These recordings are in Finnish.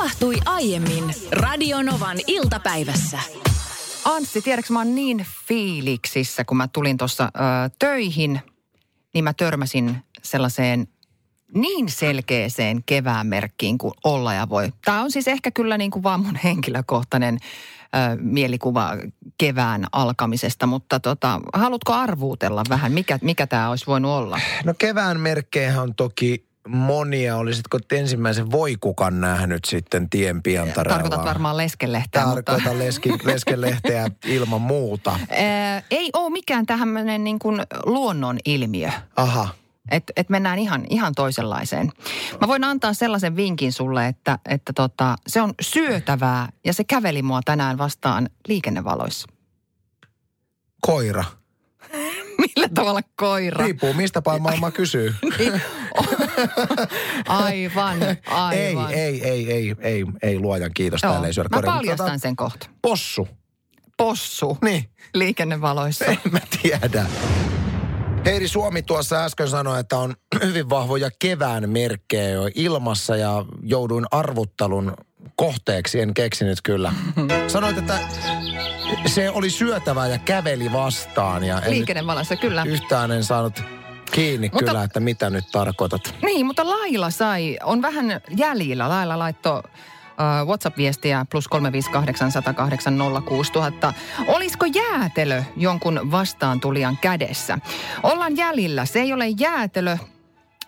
tapahtui aiemmin Radionovan iltapäivässä. Anssi, tiedätkö mä oon niin fiiliksissä, kun mä tulin tuossa töihin, niin mä törmäsin sellaiseen niin selkeeseen kevään merkkiin kuin olla ja voi. Tämä on siis ehkä kyllä niin kuin vaan mun henkilökohtainen ö, mielikuva kevään alkamisesta, mutta tota, haluatko arvuutella vähän, mikä, mikä tämä olisi voinut olla? No kevään merkkejä on toki monia. Olisitko ensimmäisen voikukan nähnyt sitten tien piantareella? Tarkoitat varmaan leskelehteä. Tarkoitan mutta... leski, leskelehteä ilman muuta. Ee, ei ole mikään tämmöinen niin kuin luonnon ilmiö. Aha. Että et mennään ihan, ihan toisenlaiseen. Mä voin antaa sellaisen vinkin sulle, että, että tota, se on syötävää ja se käveli mua tänään vastaan liikennevaloissa. Koira. Millä tavalla koira? Riippuu, mistä päin maailma kysyy. niin. aivan, aivan. Ei, ei, ei, ei, ei, ei luojan kiitos. Joo, Täällä ei syödä Mä koiria. paljastan Mutta sen kohta. tota, Possu. Possu Niin. liikennevaloissa. En mä tiedä. Heidi Suomi tuossa äsken sanoi, että on hyvin vahvoja kevään merkkejä jo ilmassa ja jouduin arvuttelun kohteeksi, en keksinyt kyllä. Sanoit, että se oli syötävää ja käveli vastaan ja en Liikennevaloissa, kyllä. yhtään en saanut kiinni Mutta- kyllä, että mitä nyt tarkoitat. Niin, mutta Laila sai, on vähän jäljillä. Laila laittoi uh, WhatsApp-viestiä plus 358 108 06000. Olisiko jäätelö jonkun vastaantulijan kädessä? Ollaan jäljillä. Se ei ole jäätelö,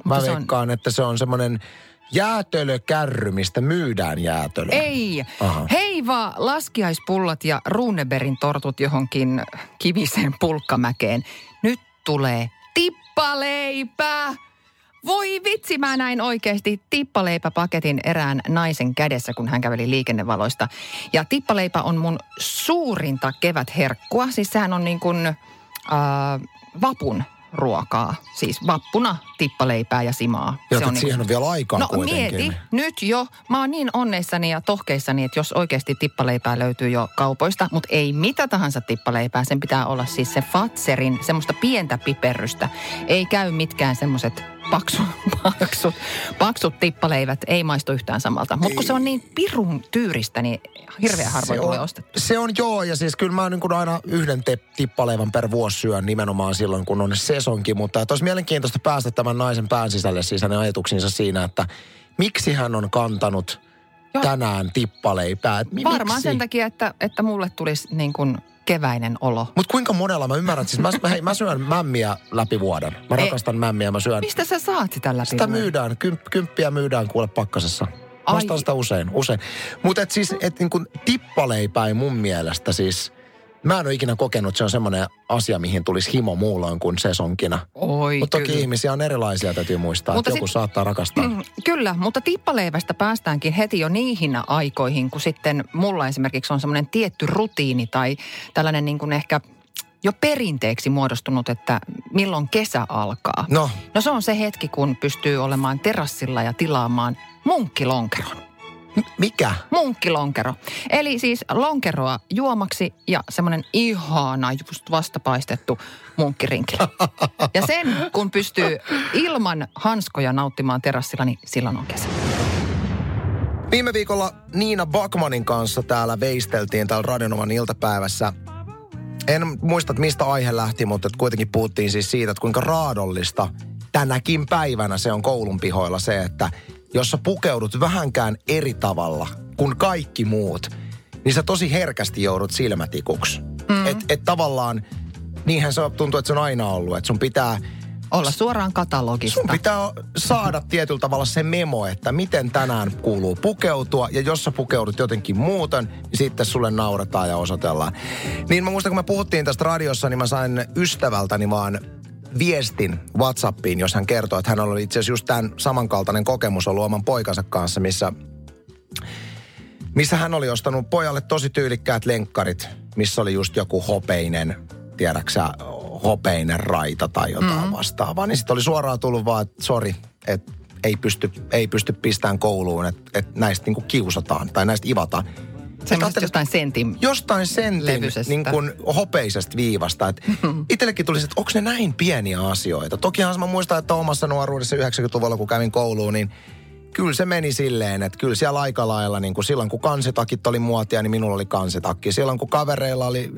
Mä se on... veikkaan, että se on semmoinen jäätölökärry, mistä myydään jäätölöä. Ei. Aha. Heiva laskiaispullat ja Runeberin tortut johonkin kiviseen pulkkamäkeen. Nyt tulee tippaleipä. Voi vitsi, mä näin oikeasti tippaleipäpaketin erään naisen kädessä, kun hän käveli liikennevaloista. Ja tippaleipä on mun suurinta kevätherkkua. Siis sehän on niin kuin äh, vapun ruokaa. Siis vappuna tippaleipää ja simaa. Ja Se on siihen on vielä aikaa No kuitenkin. mieti, nyt jo. Mä oon niin onneissani ja tohkeissani, että jos oikeasti tippaleipää löytyy jo kaupoista, mutta ei mitä tahansa tippaleipää. Sen pitää olla siis se Fatserin, semmoista pientä piperrystä. Ei käy mitkään semmoiset paksut, paksut, paksut tippaleivät. Ei maistu yhtään samalta. Mutta kun se on niin pirun tyyristä, niin hirveän harvoin tulee ostettu. Se on joo, ja siis kyllä mä niin kuin aina yhden te- tippaleivän per vuosi syön nimenomaan silloin, kun on sesonkin. Mutta olisi mielenkiintoista päästä tämän naisen pään sisälle siis hänen ajatuksiinsa siinä, että miksi hän on kantanut Joo. tänään tippaleipää. Et mi- Varmaan miksi? sen takia, että, että mulle tulisi niin kuin keväinen olo. Mutta kuinka monella mä ymmärrän, siis mä, mä, hei, mä syön mämmiä läpi vuoden. Mä Ei. rakastan mämmiä, mä syön. Mistä sä saat sitä läpi? Sitä vuoden? myydään, kymp, kymppiä myydään kuule pakkasessa. Mä ostan sitä usein, usein. Mutta et siis, et niin kuin tippaleipä ei mun mielestä siis, mä en ole ikinä kokenut, että se on semmoinen asia, mihin tulisi himo muulloin kuin sesonkina. Oi, Mutta toki kyllä. ihmisiä on erilaisia, täytyy muistaa, Mutta että joku sit- saattaa rakastaa. Mm, Kyllä, mutta tippaleivästä päästäänkin heti jo niihin aikoihin, kun sitten mulla esimerkiksi on semmoinen tietty rutiini tai tällainen niin kuin ehkä jo perinteeksi muodostunut, että milloin kesä alkaa. No, No se on se hetki, kun pystyy olemaan terassilla ja tilaamaan munkkilonkeron. Mikä? Munkkilonkero. Eli siis lonkeroa juomaksi ja semmoinen ihana just vastapaistettu munkkirinkki. Ja sen kun pystyy ilman hanskoja nauttimaan terassilla, niin silloin on kesä. Viime viikolla Niina Bakmanin kanssa täällä veisteltiin täällä Radionovan iltapäivässä. En muista, että mistä aihe lähti, mutta että kuitenkin puhuttiin siis siitä, että kuinka raadollista tänäkin päivänä se on koulun pihoilla se, että jos sä pukeudut vähänkään eri tavalla kuin kaikki muut, niin sä tosi herkästi joudut silmätikuksi. Mm. Että et tavallaan, niinhän se tuntuu, että se on aina ollut, että sun pitää Olla suoraan katalogista. Sun pitää saada tietyllä tavalla se memo, että miten tänään kuuluu pukeutua. Ja jos sä pukeudut jotenkin muuten, niin sitten sulle nauretaan ja osoitellaan. Niin mä muistan, kun me puhuttiin tästä radiossa, niin mä sain ystävältäni vaan viestin Whatsappiin, jos hän kertoi, että hän oli itse asiassa just tämän samankaltainen kokemus ollut oman poikansa kanssa, missä, missä hän oli ostanut pojalle tosi tyylikkäät lenkkarit, missä oli just joku hopeinen, tiedäksä, hopeinen raita tai jotain mm. vastaavaa. Niin sitten oli suoraan tullut vaan, että sori, että ei pysty, ei pysty pistämään kouluun, että, että näistä niinku kiusataan tai näistä ivataan. Semmoista jostain sentin. Jostain sentin Levyisestä. niin kuin hopeisesta viivasta. Et itsellekin tuli se, että onko ne näin pieniä asioita. Tokihan mä muistan, että omassa nuoruudessa 90-luvulla, kun kävin kouluun, niin kyllä se meni silleen, että kyllä siellä aika lailla, niin kuin silloin kun kansitakit oli muotia, niin minulla oli kansitakki. Silloin kun kavereilla oli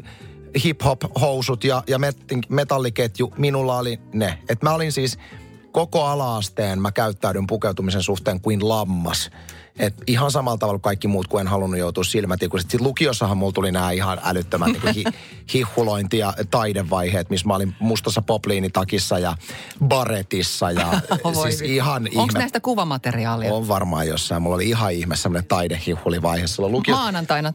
hip-hop-housut ja, ja met- metalliketju, minulla oli ne. Et mä olin siis koko alaasteen, mä käyttäydyn pukeutumisen suhteen kuin lammas. Et ihan samalla tavalla kaikki muut, kun en halunnut joutua silmätikuisesti. Sitten lukiossahan mulla tuli nämä ihan älyttömät niin hi, hihulointi- ja taidevaiheet, missä mä olin mustassa popliinitakissa ja baretissa. Ja, siis ihan Onko ihme. näistä kuvamateriaalia? On varmaan jossain. Mulla oli ihan ihme semmoinen taidehihulivaihe lukio. Maanantaina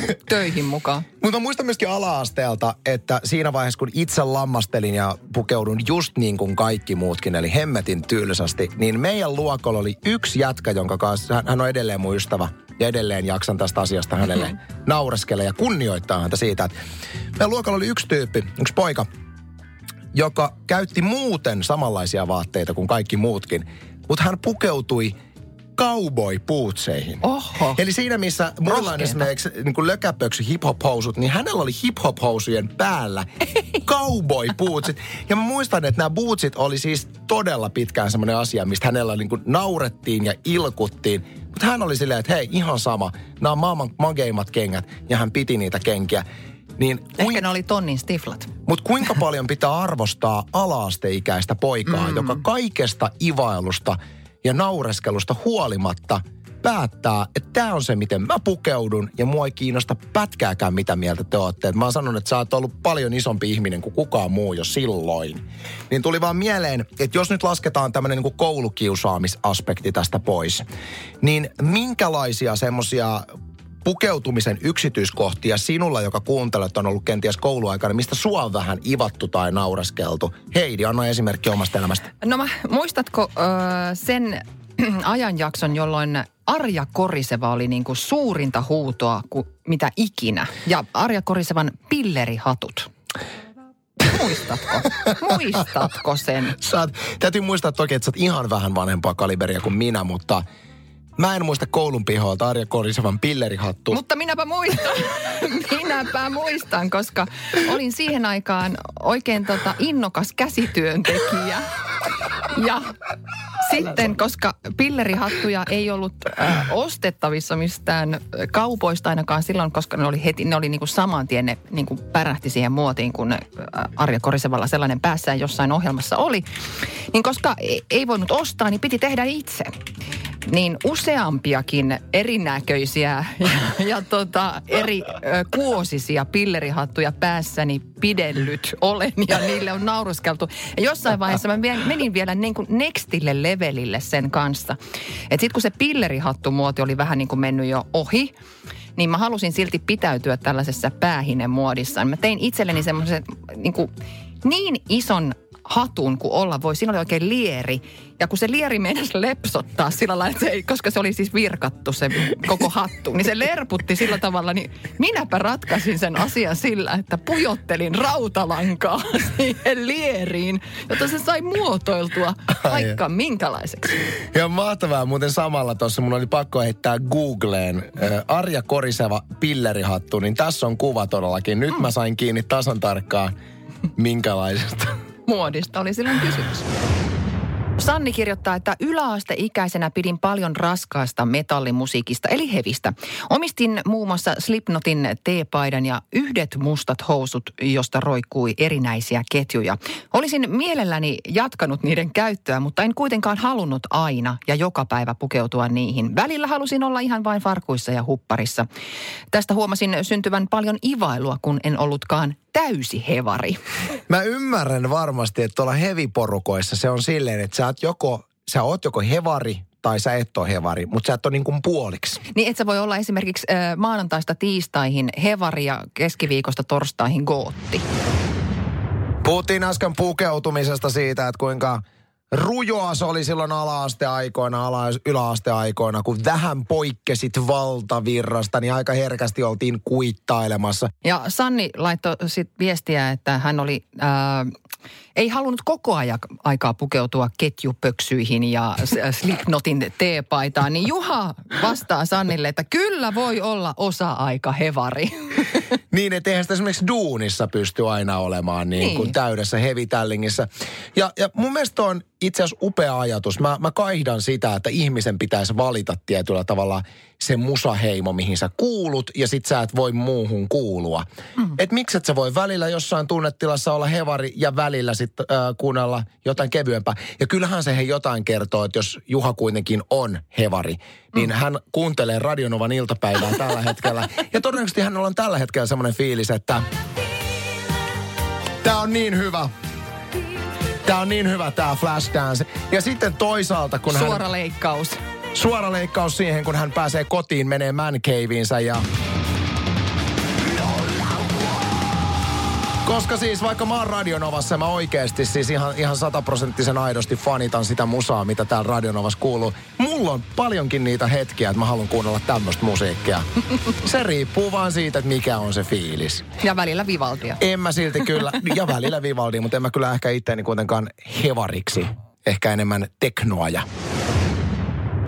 töihin mukaan. Mutta muistan myöskin ala-asteelta, että siinä vaiheessa kun itse lammastelin ja pukeudun just niin kuin kaikki muutkin, eli hemmetin tylsästi, niin meidän luokalla oli yksi jätkä, jonka kanssa, hän- on edelleen mun ystävä, ja edelleen jaksan tästä asiasta hänelle naureskella ja kunnioittaa häntä siitä, että meidän luokalla oli yksi tyyppi, yksi poika, joka käytti muuten samanlaisia vaatteita kuin kaikki muutkin, mutta hän pukeutui cowboy-puutseihin. Oho. Eli siinä, missä mulla on esimerkiksi niin kuin lökäpöksy hip-hop-housut, niin hänellä oli hip-hop-housujen päällä cowboy-bootsit. Ja mä muistan, että nämä bootsit oli siis todella pitkään semmoinen asia, mistä hänellä niin kuin naurettiin ja ilkuttiin. Mutta hän oli silleen, että hei, ihan sama. Nämä on maailman mageimmat kengät. Ja hän piti niitä kenkiä. Niin Ehkä ne oli tonnin stiflat. mutta kuinka paljon pitää arvostaa alaasteikäistä poikaa, mm. joka kaikesta ivailusta ja naureskelusta huolimatta päättää, että tämä on se, miten mä pukeudun ja mua ei kiinnosta pätkääkään, mitä mieltä te olette. Et mä oon sanonut, että sä oot ollut paljon isompi ihminen kuin kukaan muu jo silloin. Niin tuli vaan mieleen, että jos nyt lasketaan tämmöinen niin koulukiusaamisaspekti tästä pois, niin minkälaisia semmoisia pukeutumisen yksityiskohtia sinulla, joka kuuntelet, on ollut kenties kouluaikana, mistä sua on vähän ivattu tai naureskeltu? Heidi, anna esimerkki omasta elämästä. No mä, muistatko ö, sen ajanjakson, jolloin Arja Koriseva oli niin kuin suurinta huutoa kuin mitä ikinä. Ja Arja Korisevan pillerihatut. Muistatko? Muistatko sen? Sä oot, täytyy muistaa toki, että sä oot ihan vähän vanhempaa kaliberia kuin minä, mutta mä en muista koulun pihoilta Arja Korisevan pillerihattu. Mutta minäpä muistan, minäpä muistan, koska olin siihen aikaan oikein tota innokas käsityöntekijä. Ja sitten, koska pillerihattuja ei ollut äh, ostettavissa mistään kaupoista ainakaan silloin, koska ne oli heti, ne oli niinku saman tien, ne niinku pärähti siihen muotiin, kun äh, Arja Korisevalla sellainen päässään jossain ohjelmassa oli. Niin koska ei voinut ostaa, niin piti tehdä itse niin useampiakin erinäköisiä ja, ja tota, eri ö, kuosisia pillerihattuja päässäni pidellyt olen ja niille on nauruskeltu. Ja jossain vaiheessa mä menin vielä niin kuin nextille levelille sen kanssa. Et sit kun se pillerihattumuoti oli vähän niin kuin mennyt jo ohi, niin mä halusin silti pitäytyä tällaisessa päähinemuodissa. Mä tein itselleni semmoisen niin, niin ison hatun kuin olla voi. Siinä oli oikein lieri. Ja kun se lieri meinasi lepsottaa sillä lailla, että se ei, koska se oli siis virkattu se koko hattu, niin se lerputti sillä tavalla, niin minäpä ratkaisin sen asian sillä, että pujottelin rautalankaa siihen lieriin, jotta se sai muotoiltua vaikka minkälaiseksi. Ja mahtavaa muuten samalla tuossa, mun oli pakko heittää Googleen äh, Arja Koriseva pillerihattu, niin tässä on kuva todellakin. Nyt mä sain kiinni tasan tarkkaan, minkälaisesta. Muodista oli silloin kysymys. Sanni kirjoittaa, että yläasteikäisenä pidin paljon raskaasta metallimusiikista, eli hevistä. Omistin muun muassa Slipnotin teepaidan ja yhdet mustat housut, josta roikkui erinäisiä ketjuja. Olisin mielelläni jatkanut niiden käyttöä, mutta en kuitenkaan halunnut aina ja joka päivä pukeutua niihin. Välillä halusin olla ihan vain farkuissa ja hupparissa. Tästä huomasin syntyvän paljon ivailua, kun en ollutkaan täysi hevari. Mä ymmärrän varmasti, että tuolla heviporukoissa se on silleen, että sä oot joko, sä oot joko hevari tai sä et ole hevari, mutta sä et ole niin kuin puoliksi. Niin et sä voi olla esimerkiksi äh, maanantaista tiistaihin hevari ja keskiviikosta torstaihin gootti. Puhuttiin äsken pukeutumisesta siitä, että kuinka rujoa se oli silloin ala-asteaikoina, ala- yläasteaikoina, kun vähän poikkesit valtavirrasta, niin aika herkästi oltiin kuittailemassa. Ja Sanni laittoi sit viestiä, että hän oli, ää, ei halunnut koko ajan aikaa pukeutua ketjupöksyihin ja Slipnotin teepaitaan. Niin Juha vastaa Sannille, että kyllä voi olla osa-aika hevari. Niin, että eihän sitä esimerkiksi duunissa pysty aina olemaan niin, Niin. kuin täydessä hevitällingissä. Ja, ja mun mielestä on itse asiassa upea ajatus. Mä, mä kaihdan sitä, että ihmisen pitäisi valita tietyllä tavalla se musaheimo, mihin sä kuulut, ja sit sä et voi muuhun kuulua. Mm. Et miksi et sä voi välillä jossain tunnetilassa olla hevari ja välillä sitten äh, kuunnella jotain kevyempää. Ja kyllähän se he jotain kertoo, että jos Juha kuitenkin on hevari, niin mm. hän kuuntelee Radionovan iltapäivää tällä hetkellä. Ja todennäköisesti hänellä on tällä hetkellä semmoinen fiilis, että tämä on niin hyvä. Tämä on niin hyvä tämä Flashdance. Ja sitten toisaalta, kun Suora hän... leikkaus. Suora leikkaus siihen, kun hän pääsee kotiin, menee man caveiinsä ja... Koska siis vaikka mä oon Radionovassa, mä oikeasti siis ihan, ihan sataprosenttisen aidosti fanitan sitä musaa, mitä täällä Radionovassa kuuluu. Mulla on paljonkin niitä hetkiä, että mä haluan kuunnella tämmöistä musiikkia. Se riippuu vaan siitä, että mikä on se fiilis. Ja välillä Vivaldia. En mä silti kyllä, ja välillä Vivaldi, mutta en mä kyllä ehkä itseäni kuitenkaan hevariksi. Ehkä enemmän teknoaja.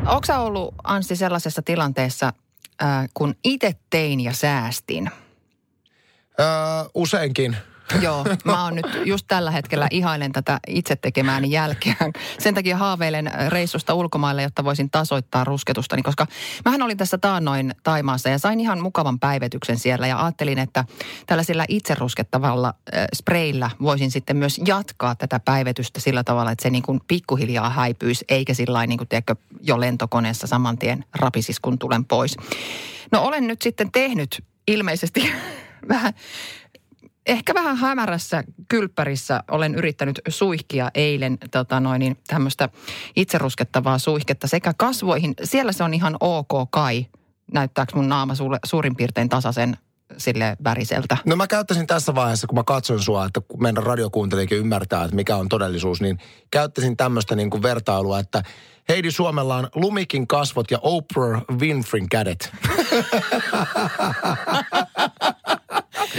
Onko ollut, Anssi, sellaisessa tilanteessa, äh, kun itse tein ja säästin? Öö, useinkin. Joo, mä oon nyt just tällä hetkellä ihailen tätä itse tekemääni jälkeä. Sen takia haaveilen reissusta ulkomaille, jotta voisin tasoittaa rusketustani, koska mähän olin tässä taannoin Taimaassa ja sain ihan mukavan päivityksen siellä ja ajattelin, että tällaisella itse ruskettavalla spreillä voisin sitten myös jatkaa tätä päivitystä sillä tavalla, että se niin kuin pikkuhiljaa häipyisi, eikä sillä niin kuin tiedätkö, jo lentokoneessa saman tien rapisis, kun tulen pois. No olen nyt sitten tehnyt ilmeisesti vähän ehkä vähän hämärässä kylppärissä olen yrittänyt suihkia eilen tota noin, niin tämmöistä itseruskettavaa suihketta sekä kasvoihin. Siellä se on ihan ok kai. Näyttääkö mun naama sulle suurin piirtein tasaisen sille väriseltä? No mä käyttäisin tässä vaiheessa, kun mä katson sua, että kun meidän radiokuuntelijakin ymmärtää, että mikä on todellisuus, niin käyttäisin tämmöistä niin kuin vertailua, että Heidi Suomella on lumikin kasvot ja Oprah Winfreyn kädet.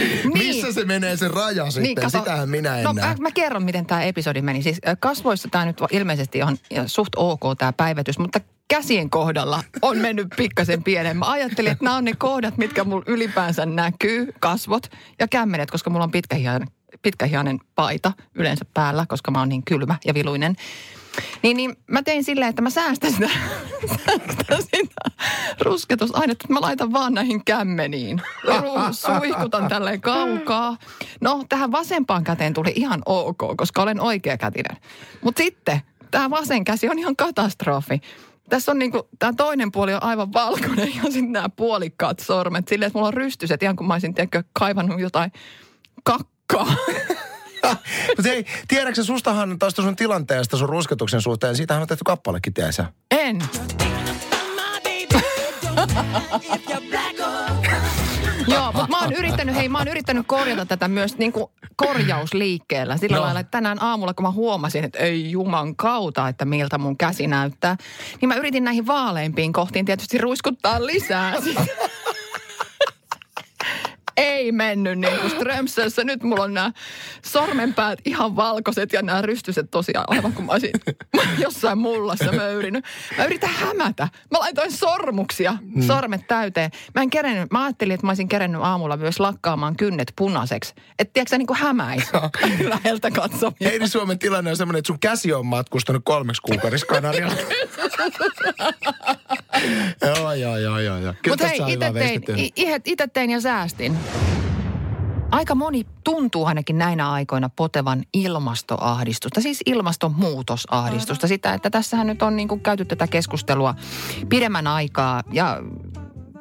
niin. Missä se menee se raja sitten? Niin, kato, Sitähän minä en no, näe. Mä, mä kerron, miten tämä episodi meni. Siis kasvoissa tämä nyt ilmeisesti on suht ok tämä päivitys, mutta käsien kohdalla on mennyt pikkasen pienen. Mä ajattelin, että nämä on ne kohdat, mitkä mulla ylipäänsä näkyy, kasvot ja kämmenet, koska mulla on pitkähihainen, pitkähihainen paita yleensä päällä, koska mä oon niin kylmä ja viluinen. Niin, niin mä tein silleen, että mä säästän sitä, säästän sitä rusketusainetta, että mä laitan vaan näihin kämmeniin. Suihkutan tälleen kaukaa. No, tähän vasempaan käteen tuli ihan ok, koska olen oikeakätinen. Mutta sitten tämä vasen käsi on ihan katastrofi. Tässä on niinku, tämä toinen puoli on aivan valkoinen ja sitten nämä puolikkaat sormet. Silleen, että mulla on rystyset ihan kuin mä olisin tiedätkö, kaivannut jotain kakkaa. Mutta hei, tiedätkö sustahan tuosta sun tilanteesta sun rusketuksen suhteen, siitähän on tehty kappalekin, tiesä? En. Joo, mutta mä oon yrittänyt, hei mä oon yrittänyt korjata tätä myös niin kuin korjausliikkeellä. Sillä no. lailla, että tänään aamulla kun mä huomasin, että ei juman kautta, että miltä mun käsi näyttää. Niin mä yritin näihin vaaleimpiin kohtiin tietysti ruiskuttaa lisää. ei mennyt niin kuin Strömsössä. Nyt mulla on nämä sormenpäät ihan valkoiset ja nämä rystyset tosiaan aivan kuin mä olisin jossain mullassa möyrinyt. Mä yritän hämätä. Mä laitoin sormuksia, mm. sormet täyteen. Mä en kerennyt, mä ajattelin, että mä olisin kerennyt aamulla myös lakkaamaan kynnet punaiseksi. Että tiedätkö sä niin kuin hämäis läheltä katsomia. Heidi Suomen tilanne on semmoinen, että sun käsi on matkustanut kolmeksi kuukaudessa Kanarialla. joo, joo, joo, joo. joo. Mutta hei, itse tein, itse tein ja säästin. Aika moni tuntuu ainakin näinä aikoina potevan ilmastoahdistusta, siis ilmastonmuutosahdistusta. Sitä, että tässähän nyt on niin kuin käyty tätä keskustelua pidemmän aikaa ja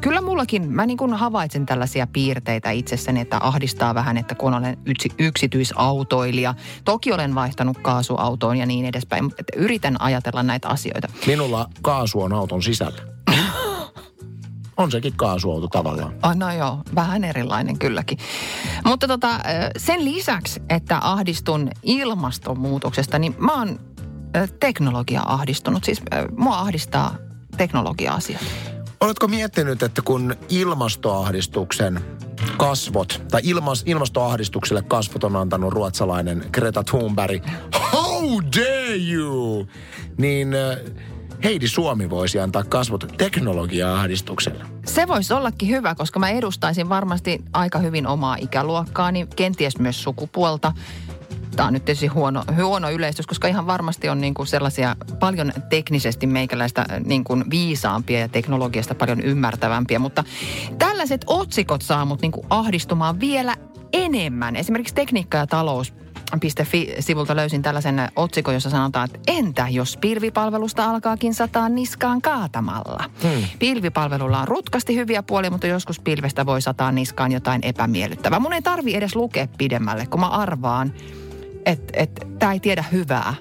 Kyllä mullakin, mä niin kuin havaitsen tällaisia piirteitä itsessäni, että ahdistaa vähän, että kun olen yksi, yksityisautoilija. Toki olen vaihtanut kaasuautoon ja niin edespäin, mutta yritän ajatella näitä asioita. Minulla kaasu on auton sisällä. on sekin kaasuauto tavallaan. Oh, no joo, vähän erilainen kylläkin. Mutta tota, sen lisäksi, että ahdistun ilmastonmuutoksesta, niin mä oon teknologia ahdistunut. Siis mua ahdistaa teknologia-asiat. Oletko miettinyt, että kun ilmastoahdistuksen kasvot, tai ilmas, ilmastoahdistukselle kasvot on antanut ruotsalainen Greta Thunberg, how dare you, niin Heidi Suomi voisi antaa kasvot teknologia-ahdistukselle. Se voisi ollakin hyvä, koska mä edustaisin varmasti aika hyvin omaa ikäluokkaani, kenties myös sukupuolta. Tämä on nyt tietysti huono, huono yleistys, koska ihan varmasti on niin kuin sellaisia paljon teknisesti meikäläistä niin kuin viisaampia ja teknologiasta paljon ymmärtävämpiä. Mutta tällaiset otsikot saa mut niin kuin ahdistumaan vielä enemmän. Esimerkiksi tekniikka ja talous Fi-sivulta löysin tällaisen otsikon, jossa sanotaan, että entä jos pilvipalvelusta alkaakin sataa niskaan kaatamalla? Hmm. Pilvipalvelulla on rutkasti hyviä puolia, mutta joskus pilvestä voi sataa niskaan jotain epämiellyttävää. Mun ei tarvi edes lukea pidemmälle, kun mä arvaan, että et, tämä ei tiedä hyvää.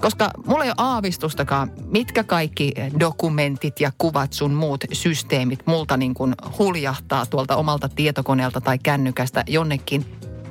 Koska mulla ei ole aavistustakaan, mitkä kaikki dokumentit ja kuvat sun muut systeemit multa niin kuin huljahtaa tuolta omalta tietokoneelta tai kännykästä jonnekin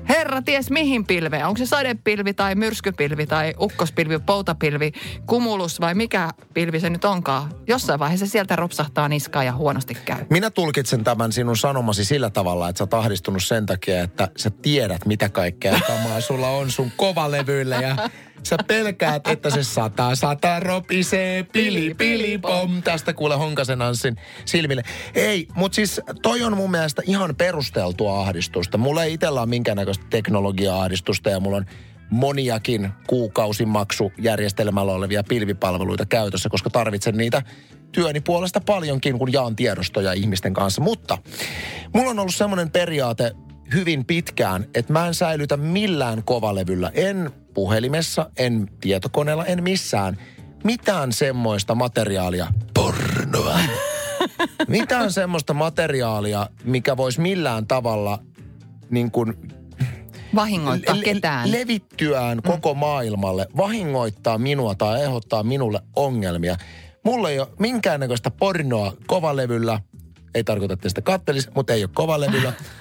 herra ties mihin pilveen. Onko se sadepilvi tai myrskypilvi tai ukkospilvi, poutapilvi, kumulus vai mikä pilvi se nyt onkaan. Jossain vaiheessa sieltä ropsahtaa niskaa ja huonosti käy. Minä tulkitsen tämän sinun sanomasi sillä tavalla, että sä oot ahdistunut sen takia, että sä tiedät mitä kaikkea kamaa sulla on sun kovalevyillä ja Sä pelkäät, että se sataa, sataa ropisee, pili, pili, pom. Tästä kuule Honkasen Anssin silmille. Ei, mutta siis toi on mun mielestä ihan perusteltua ahdistusta. Mulla ei itsellä ole minkäännäköistä teknologia-ahdistusta ja mulla on moniakin kuukausimaksujärjestelmällä olevia pilvipalveluita käytössä, koska tarvitsen niitä työni puolesta paljonkin, kun jaan tiedostoja ihmisten kanssa. Mutta mulla on ollut semmoinen periaate hyvin pitkään, että mä en säilytä millään kovalevyllä. En puhelimessa, en tietokoneella, en missään mitään semmoista materiaalia, pornoa, mitään semmoista materiaalia, mikä voisi millään tavalla niin kuin Vahingoittaa le- ketään. Levittyään mm. koko maailmalle, vahingoittaa minua tai ehdottaa minulle ongelmia. Mulla ei ole minkäännäköistä pornoa kovalevyllä. Ei tarkoita, että sitä kattelisi, mutta ei ole kovalevyllä.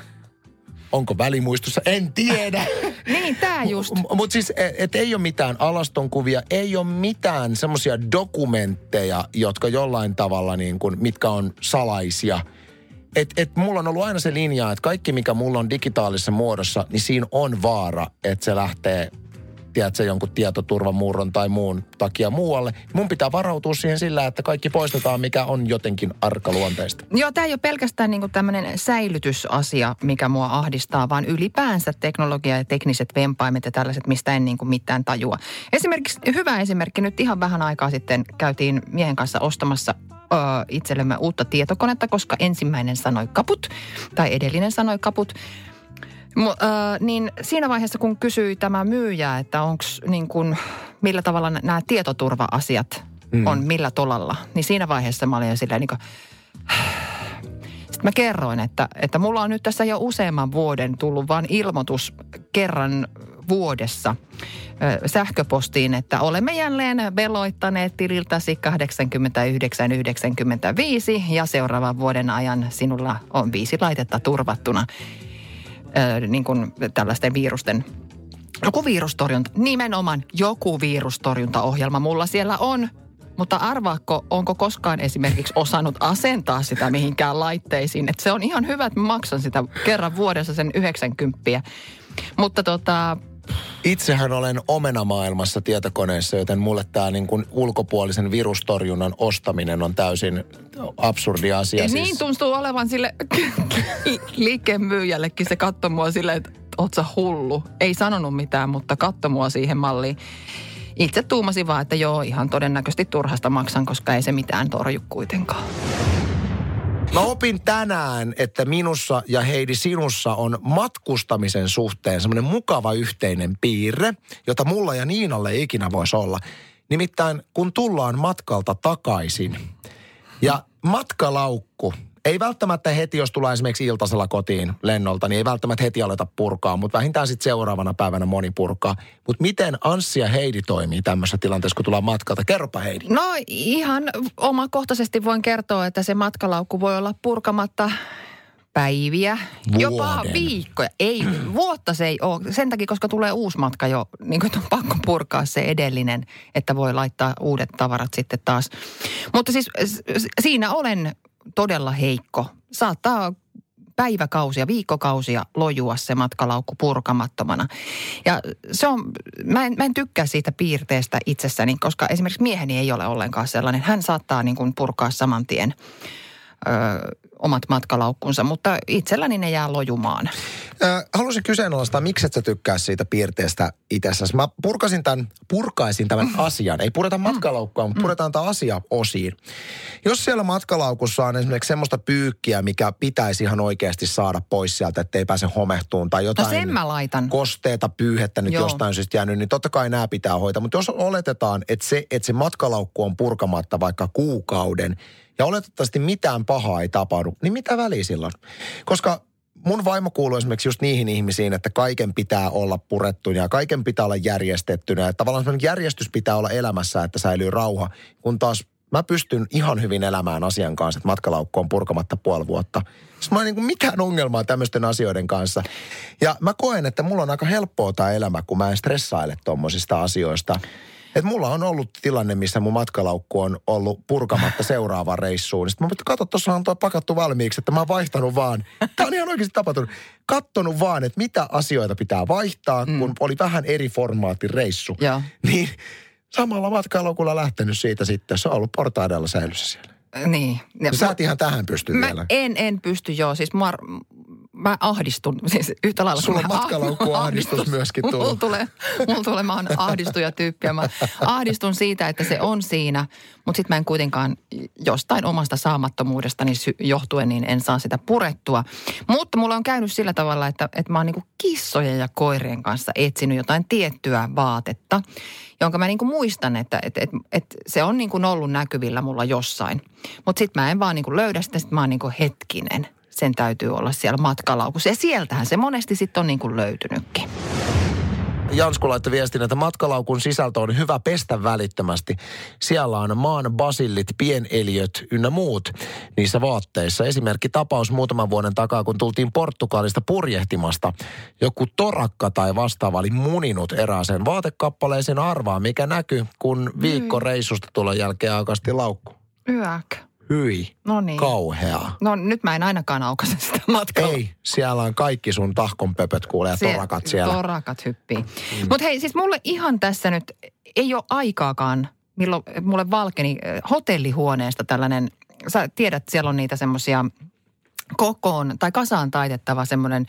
Onko välimuistossa? En tiedä. niin, tää just. M- Mutta siis, et, et ei ole mitään alastonkuvia, ei ole mitään semmoisia dokumentteja, jotka jollain tavalla niin kuin, mitkä on salaisia. Et, et mulla on ollut aina se linja, että kaikki mikä mulla on digitaalisessa muodossa, niin siinä on vaara, että se lähtee tiedätkö, jonkun tietoturvamurron tai muun takia muualle. Mun pitää varautua siihen sillä, että kaikki poistetaan, mikä on jotenkin arkaluonteista. Joo, tämä ei ole pelkästään niinku tämmöinen säilytysasia, mikä mua ahdistaa, vaan ylipäänsä teknologia ja tekniset vempaimet ja tällaiset, mistä en niinku mitään tajua. Esimerkiksi hyvä esimerkki, nyt ihan vähän aikaa sitten käytiin miehen kanssa ostamassa itsellemme uutta tietokonetta, koska ensimmäinen sanoi kaput tai edellinen sanoi kaput. Mu, äh, niin siinä vaiheessa, kun kysyi tämä myyjä, että onko niin kuin, millä tavalla nämä tietoturva-asiat mm. on millä tolalla, niin siinä vaiheessa mä olin jo silleen niin kuin, sitten mä kerroin, että, että mulla on nyt tässä jo useamman vuoden tullut vain ilmoitus kerran vuodessa sähköpostiin, että olemme jälleen veloittaneet tililtäsi 89,95 ja seuraavan vuoden ajan sinulla on viisi laitetta turvattuna niin kuin tällaisten virusten joku virustorjunta, nimenomaan joku virustorjuntaohjelma mulla siellä on. Mutta arvaako, onko koskaan esimerkiksi osannut asentaa sitä mihinkään laitteisiin? Että se on ihan hyvä, että mä maksan sitä kerran vuodessa sen 90. Mutta tota, Itsehän olen omenamaailmassa tietokoneessa, joten mulle tämä niin kuin ulkopuolisen virustorjunnan ostaminen on täysin absurdi asia. Siis. Niin tuntuu olevan sille liikkeen myyjällekin. Se katsoi mua silleen, että oot sä hullu. Ei sanonut mitään, mutta katsoi mua siihen malliin. Itse tuumasin vaan, että joo, ihan todennäköisesti turhasta maksan, koska ei se mitään torju kuitenkaan. Mä opin tänään, että minussa ja Heidi sinussa on matkustamisen suhteen semmoinen mukava yhteinen piirre, jota mulla ja Niinalle ei ikinä voisi olla. Nimittäin kun tullaan matkalta takaisin ja matkalaukku ei välttämättä heti, jos tulee esimerkiksi iltasella kotiin lennolta, niin ei välttämättä heti aleta purkaa, mutta vähintään sitten seuraavana päivänä moni purkaa. Mutta miten Anssi ja Heidi toimii tämmöisessä tilanteessa, kun tullaan matkalta? Kerropa Heidi. No ihan omakohtaisesti voin kertoa, että se matkalaukku voi olla purkamatta päiviä, Vuoden. jopa viikkoja. Ei, vuotta se ei ole. Sen takia, koska tulee uusi matka jo, niin kuin on pakko purkaa se edellinen, että voi laittaa uudet tavarat sitten taas. Mutta siis siinä olen todella heikko. Saattaa päiväkausia, viikkokausia lojua se matkalaukku purkamattomana. Ja se on, mä en, mä en tykkää siitä piirteestä itsessäni, koska esimerkiksi mieheni ei ole ollenkaan sellainen. Hän saattaa niin kuin purkaa saman tien ö, omat matkalaukkunsa, mutta itselläni ne jää lojumaan. Äh, haluaisin kyseenalaistaa, miksi et sä tykkää siitä piirteestä itsessäsi. Mä purkasin tämän, purkaisin tämän mm. asian. Ei pureta matkalaukkua, mutta mm. puretaan tämä asia osiin. Jos siellä matkalaukussa on esimerkiksi semmoista pyykkiä, mikä pitäisi ihan oikeasti saada pois sieltä, ettei pääse homehtuun tai jotain no sen mä laitan. kosteeta pyyhettä nyt Joo. jostain syystä jäänyt, niin totta kai nämä pitää hoitaa. Mutta jos oletetaan, että se, että se matkalaukku on purkamatta vaikka kuukauden ja oletettavasti mitään pahaa ei tapahdu, niin mitä väliä silloin? Koska mun vaimo kuuluu esimerkiksi just niihin ihmisiin, että kaiken pitää olla purettuna ja kaiken pitää olla järjestettynä. Että tavallaan semmoinen järjestys pitää olla elämässä, että säilyy rauha. Kun taas mä pystyn ihan hyvin elämään asian kanssa, että matkalaukku on purkamatta puoli vuotta. Siis mä en niin mitään ongelmaa tämmöisten asioiden kanssa. Ja mä koen, että mulla on aika helppoa tämä elämä, kun mä en stressaile tommosista asioista. Et mulla on ollut tilanne, missä mun matkalaukku on ollut purkamatta seuraavaan reissuun. Sitten mä että katso, tuossa on tuo pakattu valmiiksi, että mä oon vaihtanut vaan. Tämä on ihan oikeasti tapahtunut. Kattonut vaan, että mitä asioita pitää vaihtaa, mm. kun oli vähän eri formaatin reissu. Joo. Niin samalla matkalaukulla lähtenyt siitä sitten. Se on ollut portaidella säilyssä siellä. Niin. Ja Sä et ihan tähän pysty mä vielä. en, en pysty, joo. Siis mä, mä ahdistun, siis yhtä lailla. Sulla on mä matkalaukkuahdistus ahdistus. myöskin Mulla tullut. tulee, mulla tulee, mä oon ahdistuja tyyppiä. Mä ahdistun siitä, että se on siinä, mutta sitten mä en kuitenkaan jostain omasta saamattomuudestani johtuen, niin en saa sitä purettua. Mutta mulla on käynyt sillä tavalla, että, että mä oon niinku kissojen ja koirien kanssa etsinyt jotain tiettyä vaatetta, jonka mä niinku muistan, että et, et, et se on niinku ollut näkyvillä mulla jossain. Mutta sitten mä en vaan niinku löydä sitä, sit mä oon niinku hetkinen. Sen täytyy olla siellä matkalaukussa. Ja sieltähän se monesti sitten on niinku löytynytkin. Jansku laittoi viestin, että matkalaukun sisältö on hyvä pestä välittömästi. Siellä on maan basillit, pieneliöt ynnä muut niissä vaatteissa. Esimerkki tapaus muutaman vuoden takaa, kun tultiin Portugalista purjehtimasta. Joku torakka tai vastaava oli muninut erääseen vaatekappaleeseen arvaa, mikä näkyy, kun viikko reissusta tulon jälkeen aukasti laukku. Yök. Hyi, No niin. kauheaa. No nyt mä en ainakaan aukaise sitä matkaa. Ei, siellä on kaikki sun tahkonpöpöt kuulee ja Se- torakat siellä. Torakat hyppii. Mm. Mutta hei, siis mulle ihan tässä nyt ei ole aikaakaan, milloin mulle valkeni hotellihuoneesta tällainen, sä tiedät, siellä on niitä semmoisia kokoon tai kasaan taitettava semmoinen,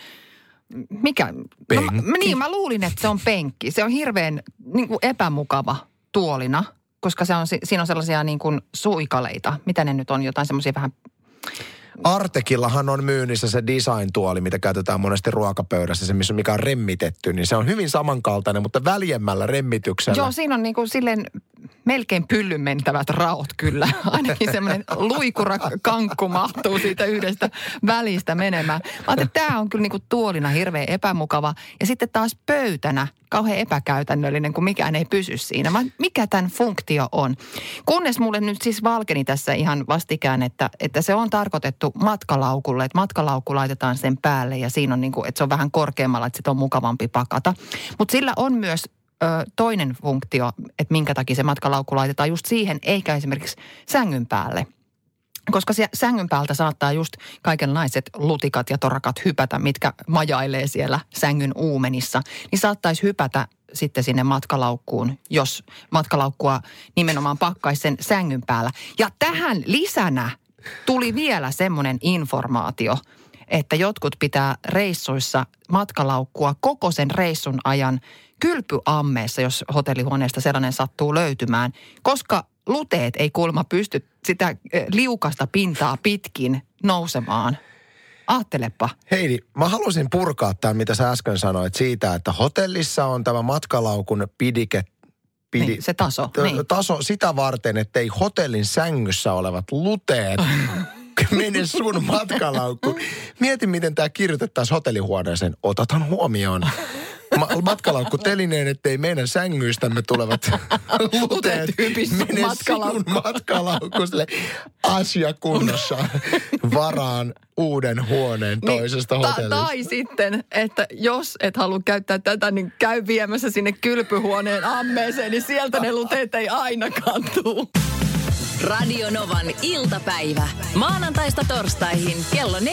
mikä? No, Penkki. mä, niin, mä luulin, että se on penkki. Se on hirveän niin kuin epämukava tuolina, koska se on, si- siinä on sellaisia niin kuin suikaleita. Mitä ne nyt on? Jotain semmoisia vähän Artekillahan on myynnissä se design-tuoli, mitä käytetään monesti ruokapöydässä, se missä mikä on remmitetty, niin se on hyvin samankaltainen, mutta väljemmällä remmityksellä. Joo, siinä on niin kuin silleen melkein pyllyn mentävät raot kyllä. Ainakin semmoinen luikura kankku mahtuu siitä yhdestä välistä menemään. Mä että tämä on kyllä niin kuin tuolina hirveän epämukava. Ja sitten taas pöytänä kauhean epäkäytännöllinen, kun mikään ei pysy siinä. Mä, mikä tämän funktio on? Kunnes mulle nyt siis valkeni tässä ihan vastikään, että, että se on tarkoitettu matkalaukulle. Että matkalaukku laitetaan sen päälle ja siinä on niin kuin, että se on vähän korkeammalla, että sitä on mukavampi pakata. Mutta sillä on myös ö, toinen funktio, että minkä takia se matkalaukku laitetaan just siihen, eikä esimerkiksi sängyn päälle. Koska se sängyn päältä saattaa just kaikenlaiset lutikat ja torakat hypätä, mitkä majailee siellä sängyn uumenissa, niin saattaisi hypätä sitten sinne matkalaukkuun, jos matkalaukkua nimenomaan pakkaisi sen sängyn päällä. Ja tähän lisänä tuli vielä semmoinen informaatio, että jotkut pitää reissuissa matkalaukkua koko sen reissun ajan kylpyammeessa, jos hotellihuoneesta sellainen sattuu löytymään, koska luteet ei kulma pysty sitä eh, liukasta pintaa pitkin nousemaan. Aattelepa. Heidi, mä haluaisin purkaa tämän, mitä sä äsken sanoit siitä, että hotellissa on tämä matkalaukun pidike, pidi, Niin, se taso, t- niin. taso sitä varten, ettei hotellin sängyssä olevat luteet mene sun matkalaukkuun. Mieti, miten tämä kirjoitettaisiin hotellihuoneeseen. Otathan huomioon. Ma- matkalaukku telineen, ettei meidän sängyistämme tulevat luteet mene sinun matkalaukkuselle asia kunnossa. Varaan uuden huoneen toisesta Niin, ta- hotellista. tai sitten, että jos et halua käyttää tätä, niin käy viemässä sinne kylpyhuoneen ammeeseen, niin sieltä ne luteet ei ainakaan tuu. Radio Novan iltapäivä. Maanantaista torstaihin kello 14.18.